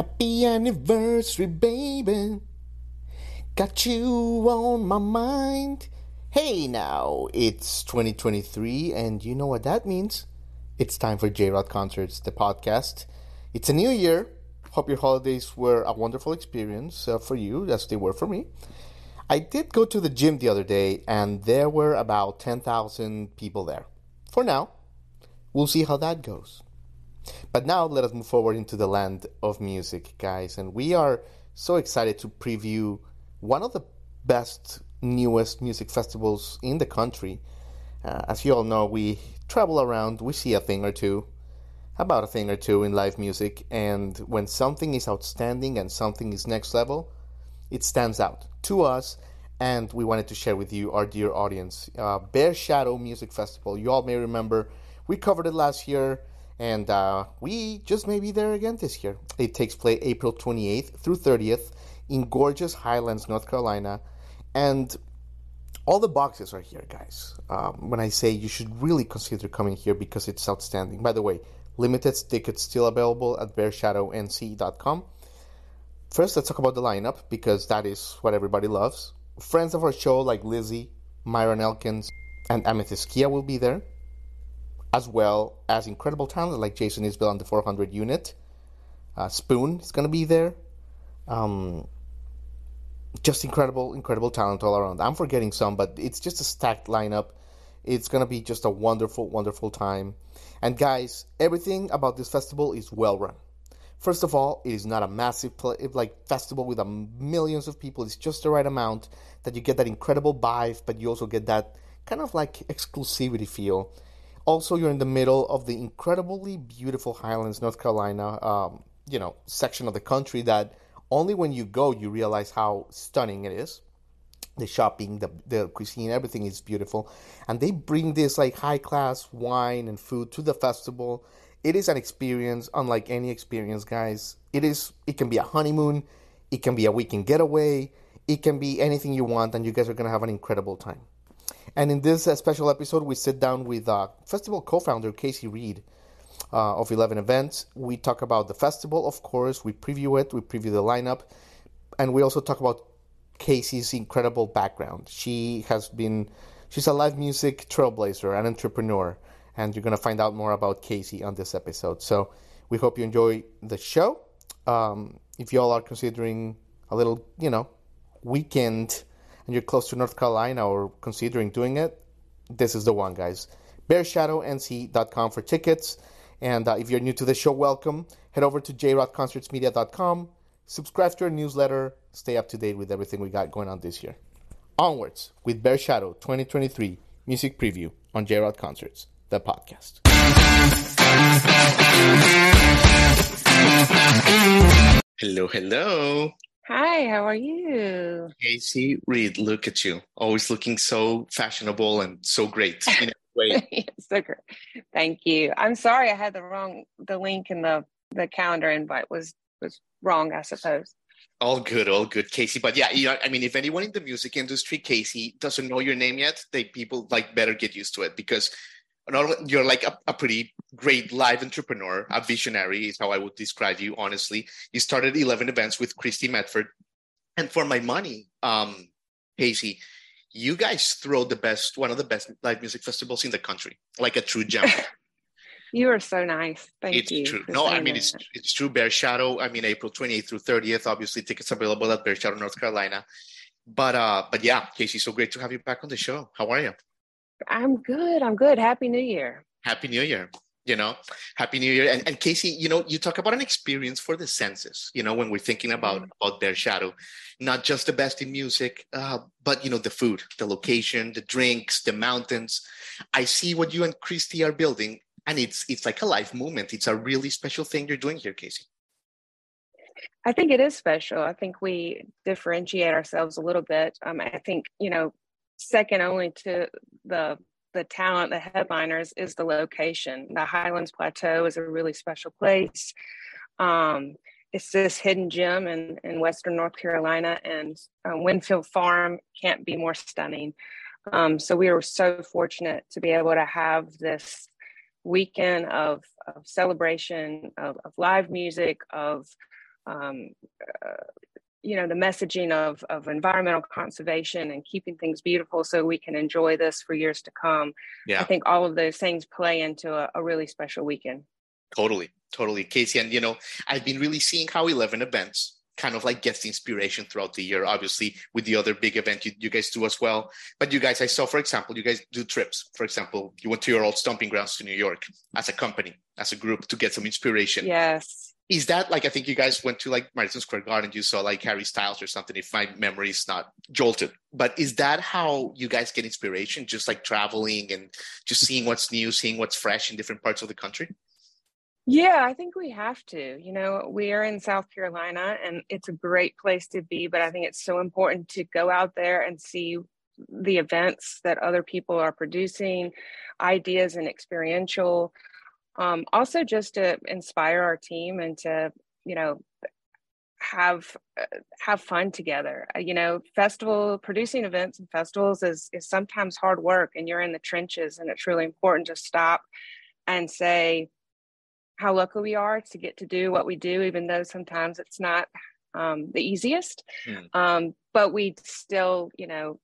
Happy anniversary, baby. Got you on my mind. Hey now, it's 2023, and you know what that means. It's time for J Rod Concerts, the podcast. It's a new year. Hope your holidays were a wonderful experience uh, for you, as they were for me. I did go to the gym the other day, and there were about 10,000 people there. For now, we'll see how that goes. But now let us move forward into the land of music, guys. And we are so excited to preview one of the best, newest music festivals in the country. Uh, as you all know, we travel around, we see a thing or two, about a thing or two in live music. And when something is outstanding and something is next level, it stands out to us. And we wanted to share with you, our dear audience, uh, Bear Shadow Music Festival. You all may remember we covered it last year and uh, we just may be there again this year. It takes place April 28th through 30th in gorgeous Highlands, North Carolina. And all the boxes are here, guys. Um, when I say you should really consider coming here because it's outstanding. By the way, limited tickets still available at bearshadownc.com. First, let's talk about the lineup because that is what everybody loves. Friends of our show like Lissie, Myron Elkins, and Amythyst Kiah will be there as well as incredible talent like Jason Isbell on the 400 unit. Uh, Spoon is going to be there. Um, just incredible, incredible talent all around. I'm forgetting some, but it's just a stacked lineup. It's going to be just a wonderful, wonderful time. And guys, everything about this festival is well run. First of all, it is not a massive like festival with a millions of people. It's just the right amount that you get that incredible vibe, but you also get that kind of like exclusivity feel also, you're in the middle of the incredibly beautiful Highlands, North Carolina, um, you know, section of the country that only when you go you realize how stunning it is. The shopping, the the cuisine, everything is beautiful, and they bring this like high class wine and food to the festival. It is an experience unlike any experience, guys. It is. It can be a honeymoon, it can be a weekend getaway, it can be anything you want, and you guys are gonna have an incredible time. And in this uh, special episode, we sit down with uh, festival co founder Casey Reid uh, of 11 Events. We talk about the festival, of course, we preview it, we preview the lineup, and we also talk about Casey's incredible background. She has been, she's a live music trailblazer, an entrepreneur, and you're going to find out more about Casey on this episode. So we hope you enjoy the show. Um, if you all are considering a little, you know, weekend and you're close to North Carolina or considering doing it, this is the one, guys. BearShadowNC.com for tickets. And uh, if you're new to the show, welcome. Head over to jrodconcertsmedia.com, subscribe to our newsletter, stay up to date with everything we got going on this year. Onwards with Bear Shadow 2023 music preview on J Rod Concerts, the podcast. Hello, hello. Hi, how are you? Casey Reid, look at you. Always looking so fashionable and so great. so great. Thank you. I'm sorry I had the wrong the link in the the calendar invite was was wrong, I suppose. All good, all good, Casey. But yeah, you know, I mean, if anyone in the music industry, Casey, doesn't know your name yet, they people like better get used to it because you're like a, a, pretty great live entrepreneur, a visionary is how I would describe you, honestly. You started 11 events with Christy Medford. And for my money, um, Casey, you guys throw the best, one of the best live music festivals in the country, like a true gem. you are so nice. Thank it's you. It's true. No, I mean, it's, it's true. Bear Shadow, I mean, April 28th through 30th, obviously tickets available at Bear Shadow, North Carolina. But, uh, but yeah, Casey, so great to have you back on the show. How are you? I'm good. I'm good. Happy New Year. Happy New Year. You know, Happy New Year. And, and Casey, you know, you talk about an experience for the senses, you know, when we're thinking about, mm-hmm. about Bear Shadow, not just the best in music, uh, but, you know, the food, the location, the drinks, the mountains. I see what you and Christy are building, and it's it's like a life movement. It's a really special thing you're doing here, Casey. I think it is special. I think we differentiate ourselves a little bit. Um, I think you know, second only to the the talent, the headliners, is the location. The Highlands Plateau is a really special place. Um, it's this hidden gem in, in Western North Carolina, and um, Winfield Farm can't be more stunning. Um, so we were so fortunate to be able to have this weekend of, of celebration, of, of live music, of um, uh, you know the messaging of of environmental conservation and keeping things beautiful so we can enjoy this for years to come. Yeah. i think all of those things play into a, a really special weekend. Totally totally casey. And you know i've been really seeing how 11 events kind of like gets the inspiration throughout the year obviously with the other big event you, you guys do as well. But you guys i saw for example you guys do trips. For example you went to your old stomping grounds to new york as a company as a group to get some inspiration. Yes is that like I think you guys went to like Madison Square Garden, you saw like Harry Styles or something, if my memory is not jolted. But is that how you guys get inspiration? Just like traveling and just seeing what's new, seeing what's fresh in different parts of the country? Yeah, I think we have to. You know, we are in South Carolina and it's a great place to be, but I think it's so important to go out there and see the events that other people are producing, ideas and experiential um, also just to inspire our team and to you know have uh, have fun together uh, you know festival producing events and festivals is is sometimes hard work and you're in the trenches and it's really important to stop and say how lucky we are to get to do what we do even though sometimes it's not um, the easiest mm. um, but we still you know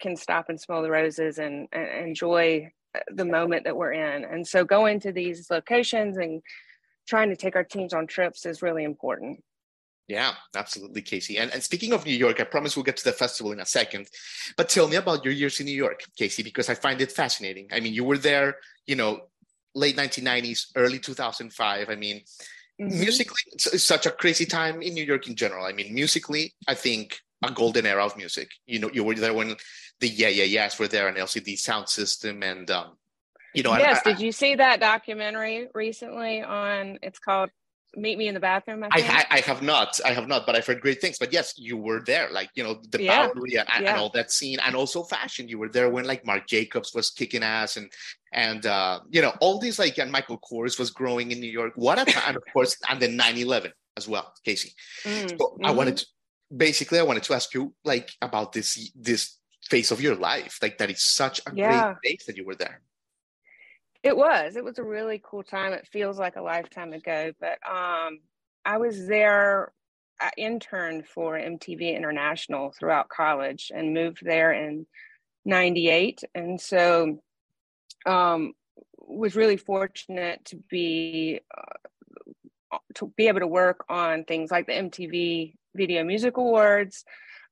can stop and smell the roses and, and enjoy the moment that we're in. And so going to these locations and trying to take our teams on trips is really important. Yeah, absolutely, Casey. And, and speaking of New York, I promise we'll get to the festival in a second. But tell me about your years in New York, Casey, because I find it fascinating. I mean, you were there, you know, late 1990s, early 2005. I mean, mm-hmm. musically, it's, it's such a crazy time in New York in general. I mean, musically, I think a golden era of music. You know, you were there when the yeah yeah yeahs were there, an LCD sound system and um, you know. Yes, I, I, did you see that documentary recently on? It's called Meet Me in the Bathroom. I, I, I, have not, I have not, but I've heard great things. But yes, you were there, like you know the yeah. Bowery and, yeah. and, all that scene, and also fashion. You were there when like Marc Jacobs was kicking ass, and and uh, you know all these like and Michael Kors was growing in New York. What a time, of course, and then 9-11 as well, Casey. Mm, so mm-hmm. I wanted to basically I wanted to ask you like about this this phase of your life. Like that is such a yeah. great phase that you were there. It was. It was a really cool time. It feels like a lifetime ago, but um I was there I interned for MTV International throughout college and moved there in 98 and so um was really fortunate to be uh, to be able to work on things like the MTV Video Music Awards,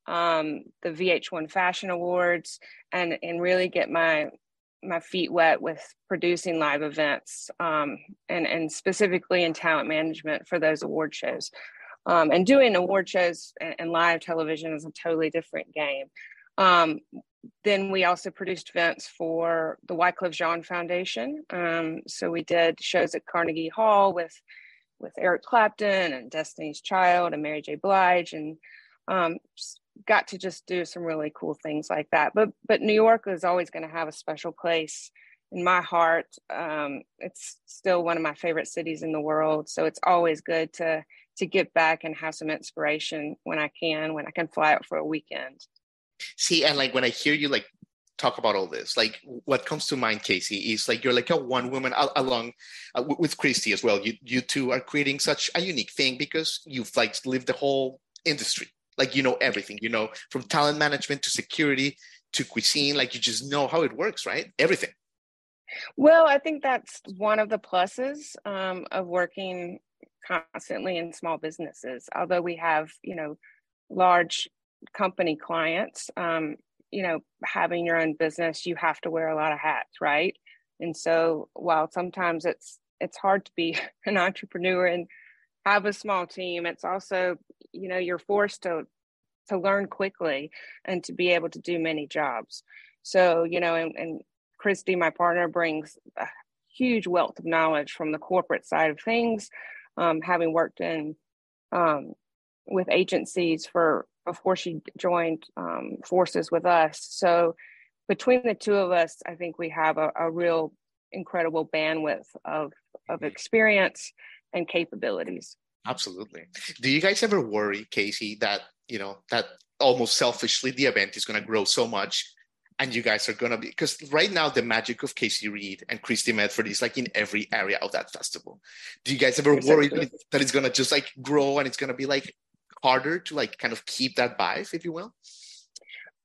um, the VH1 Fashion Awards, and and really get my my feet wet with producing live events um, and and specifically in talent management for those award shows. Um, and doing award shows and, and, live television is a totally different game. Um, then we also produced events for the Wyclef Jean Foundation. Um, so we did shows at Carnegie Hall with with Eric Clapton and Destiny's Child and Mary J. Blige, and um, got to just do some really cool things like that. But but New York is always going to have a special place in my heart. Um, it's still one of my favorite cities in the world, so it's always good to to get back and have some inspiration when I can, when I can fly out for a weekend. See, and like when I hear you like talk about all this. Like what comes to mind casey is like you're like a one woman along uh, with christy as well. You you two are creating such a unique thing because you've like lived the whole industry. Like you know everything. You know from talent management to security to cuisine like you just know how it works right? Everything. Well i think that's one of the pluses um, of working constantly in small businesses. Although we have you know large company clients um, you know having your own business you have to wear a lot of hats right? And so while sometimes it's it's hard to be an entrepreneur and have a small team it's also you know you're forced to to learn quickly and to be able to do many jobs. So you know and, and christy my partner brings a huge wealth of knowledge from the corporate side of things um, having worked in um, with agencies for before she joined um, forces with us. So between the two of us, I think we have a, a real incredible bandwidth of of experience and capabilities. Absolutely. Do you guys ever worry, Casey, that you know that almost selfishly the event is going to grow so much and you guys are going to be because right now the magic of casey reid and christy medford is like in every area of that festival do you guys ever worry that it's going to just like grow and it's going to be like harder to like kind of keep that bias, if you will?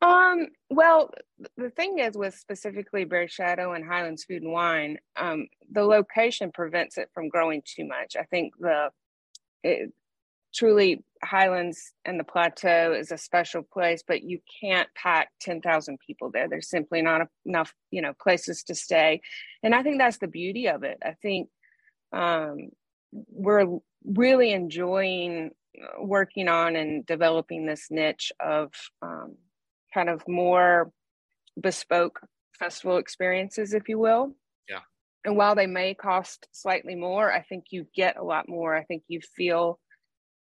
Um well the thing is with specifically bear shadow and highlands food and wine um the location prevents it from growing too much. I think the it, truly highlands and the plateau is a special place but you can't pack 10,000 people there. There's simply not enough you know places to stay. And i think that's the beauty of it. I think um, we're really enjoying working on and developing this niche of um, kind of more bespoke festival experiences if you will. Yeah. And while they may cost slightly more i think you get a lot more. I think you feel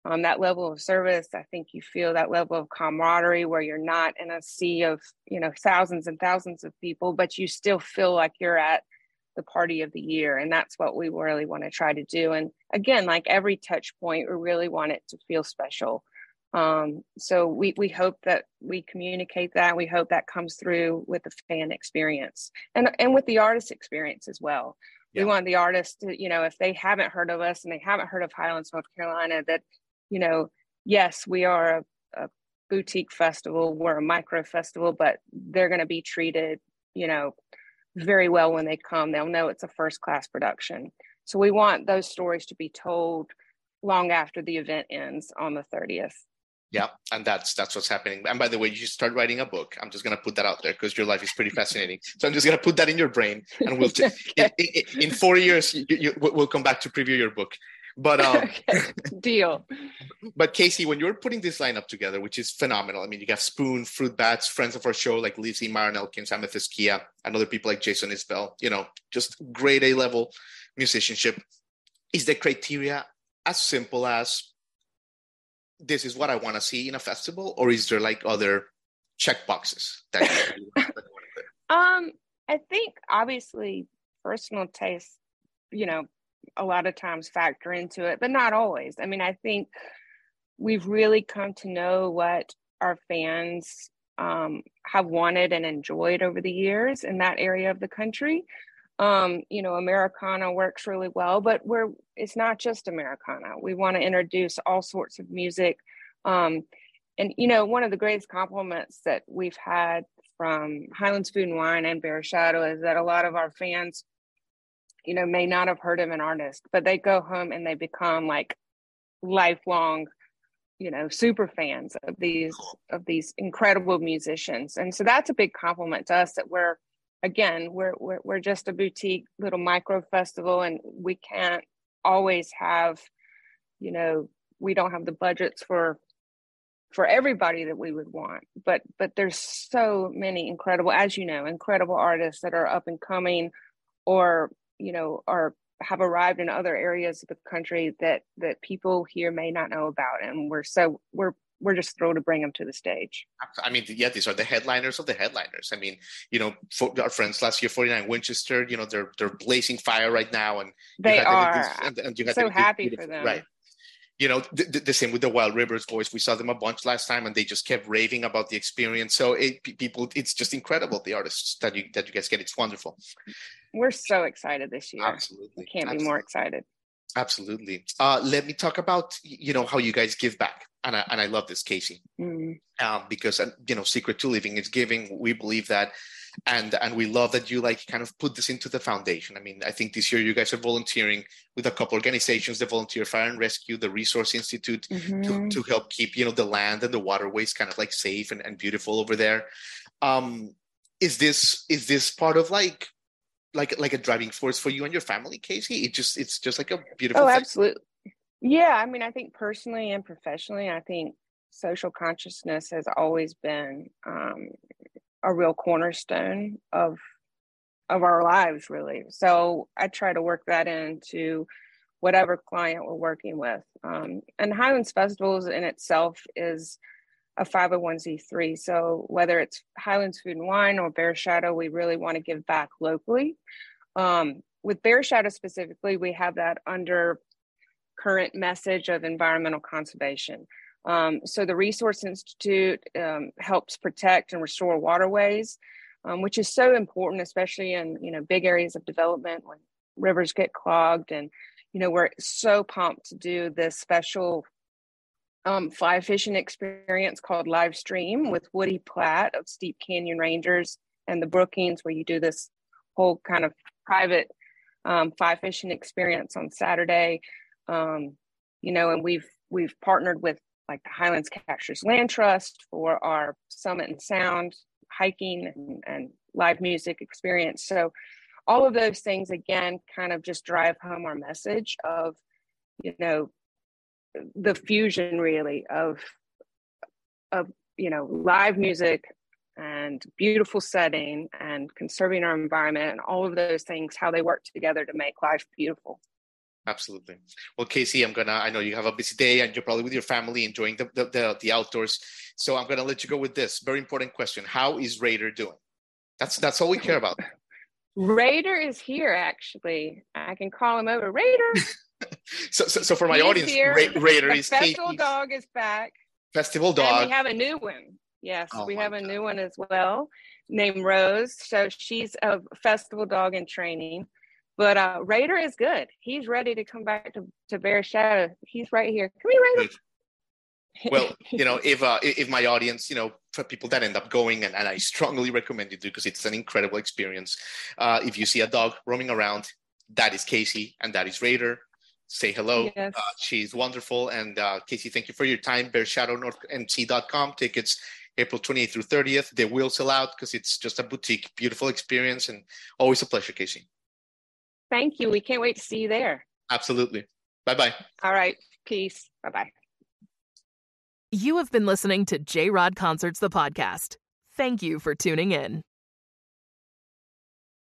um, that level of service. I think you feel that level of camaraderie where you're not in a sea of, you know, thousands and thousands of people, but you still feel like you're at the party of the year. And that's what we really want to try to do. And again, like every touch point, we really want it to feel special. Um, so we, we hope that we communicate that. We hope that comes through with the fan experience and, and with the artist experience as well. Yeah. We want the artists to, you know, if they haven't heard of us and they haven't heard of Highlands, North Carolina, that you know, yes, we are a, a boutique festival, we're a micro festival, but they're going to be treated, you know, very well when they come. They'll know it's a first class production. So we want those stories to be told long after the event ends on the 30th. Yeah, and that's that's what's happening. And by the way, you should start writing a book. I'm just gonna put that out there because your life is pretty fascinating. So I'm just gonna put that in your brain, and we'll t- in, in, in, four years you, you, we'll come back to preview your book. But um, deal. But Casey, when you're putting this lineup together, which is phenomenal, I mean, you have Spoon, Fruit Bats, friends of our show like Lissie, Myron Elkins, Amythyst Kiah, and other people like Jason Isbell. You know, just grade A level musicianship. Is the criteria as simple as this is what I want to see in a festival, or is there like other check boxes that? um, I think obviously personal taste, you know, a lot of times factor into it, but not always. I mean, I think we've really come to know what our fans um, have wanted and enjoyed over the years in that area of the country. Um, you know, Americana works really well, but we're it's not just Americana. We want to introduce all sorts of music. Um, and you know, one of the greatest compliments that we've had from Highlands Food and Wine and Bear Shadow is that a lot of our fans you know, may not have heard of an artist, but they go home and they become like lifelong, you know, super fans of these of these incredible musicians. And so that's a big compliment to us that we're again, we're we're, we're just a boutique little micro festival and we can't always have, you know, we don't have the budgets for for everybody that we would want but but there's so many incredible as you know incredible artists that are up and coming or you know are have arrived in other areas of the country that that people here may not know about and we're so we're we're just thrilled to bring them to the stage. I mean, yeah, these are the headliners of the headliners. I mean, you know, our friends last year, 49 Winchester, you know, they're they're blazing fire right now, and they are. and, and you so happy for them, right? You know the, the, same with the wild rivers boys. We saw them a bunch last time and they just kept raving about the experience. So it, people it's just incredible the artists that you that you guys get. It's wonderful. We're so excited this year. Absolutely. Can't absolutely. be more excited. Absolutely. Uh, let me talk about you know how you guys give back. And I, and I love this casey. Mm. um, because you know secret to living is giving. We believe that and and we love that you like kind of put this into the foundation i mean i think this year you guys are volunteering with a couple organizations the volunteer fire and rescue the resource institute mm-hmm. to, to help keep you know the land and the waterways kind of like safe and, and beautiful over there um is this is this part of like like like a driving force for you and your family casey it just it's just like a beautiful oh thing. absolutely yeah i mean i think personally and professionally i think social consciousness has always been um, a real cornerstone of of our lives really so i try to work that into whatever client we're working with. Um, and Highlands Festivals in itself is a 501c3. So whether it's Highlands Food and Wine or Bear Shadow, we really want to give back locally. Um, with Bear Shadow specifically, we have that under current message of environmental conservation. Um, so the Resource Institute um, helps protect and restore waterways, um, which is so important, especially in you know big areas of development when rivers get clogged. And you know we're so pumped to do this special um, fly fishing experience called Live Stream with Woody Platt of Steep Canyon Rangers and the Brookings, where you do this whole kind of private um, fly fishing experience on Saturday. Um, you know, and we've we've partnered with like the Highlands Cashiers Land Trust for our Summit and Sound hiking and, and live music experience. So all of those things again kind of just drive home our message of, you know, the fusion really of of you know live music and beautiful setting and conserving our environment and all of those things how they work together to make life beautiful absolutely. Well casey i'm gonna i know you have a busy day and you're probably with your family enjoying the the, the, the outdoors. So i'm gonna let you go with this very important question. How is raider doing? That's that's all we care about. Raider is here actually. I can call him over. Raider! So, so, so for my He's audience, Ra- Raider is Festival Dog is back. Festival Dog. And we have a new one. Yes, oh we have a new one as well, named Rose. So she's a festival dog in training. But uh, Raider is good. He's ready to come back to, to Bear Shadow. He's right here. Come here, Raider. well, you know, if uh, if my audience, you know, for people that end up going, and, and I strongly recommend you do because it's an incredible experience. Uh, if you see a dog roaming around, that is Casey and that is Raider say hello. Yes. Uh, she's wonderful. And uh, Casey, thank you for your time. BearShadowNorthMC.com. Tickets April 28th through 30th. They will sell out because it's just a boutique, beautiful experience, and always a pleasure, Casey. Thank you. We can't wait to see you there. Absolutely. Bye bye. All right. Peace. Bye bye. You have been listening to J Rod Concerts, the podcast. Thank you for tuning in.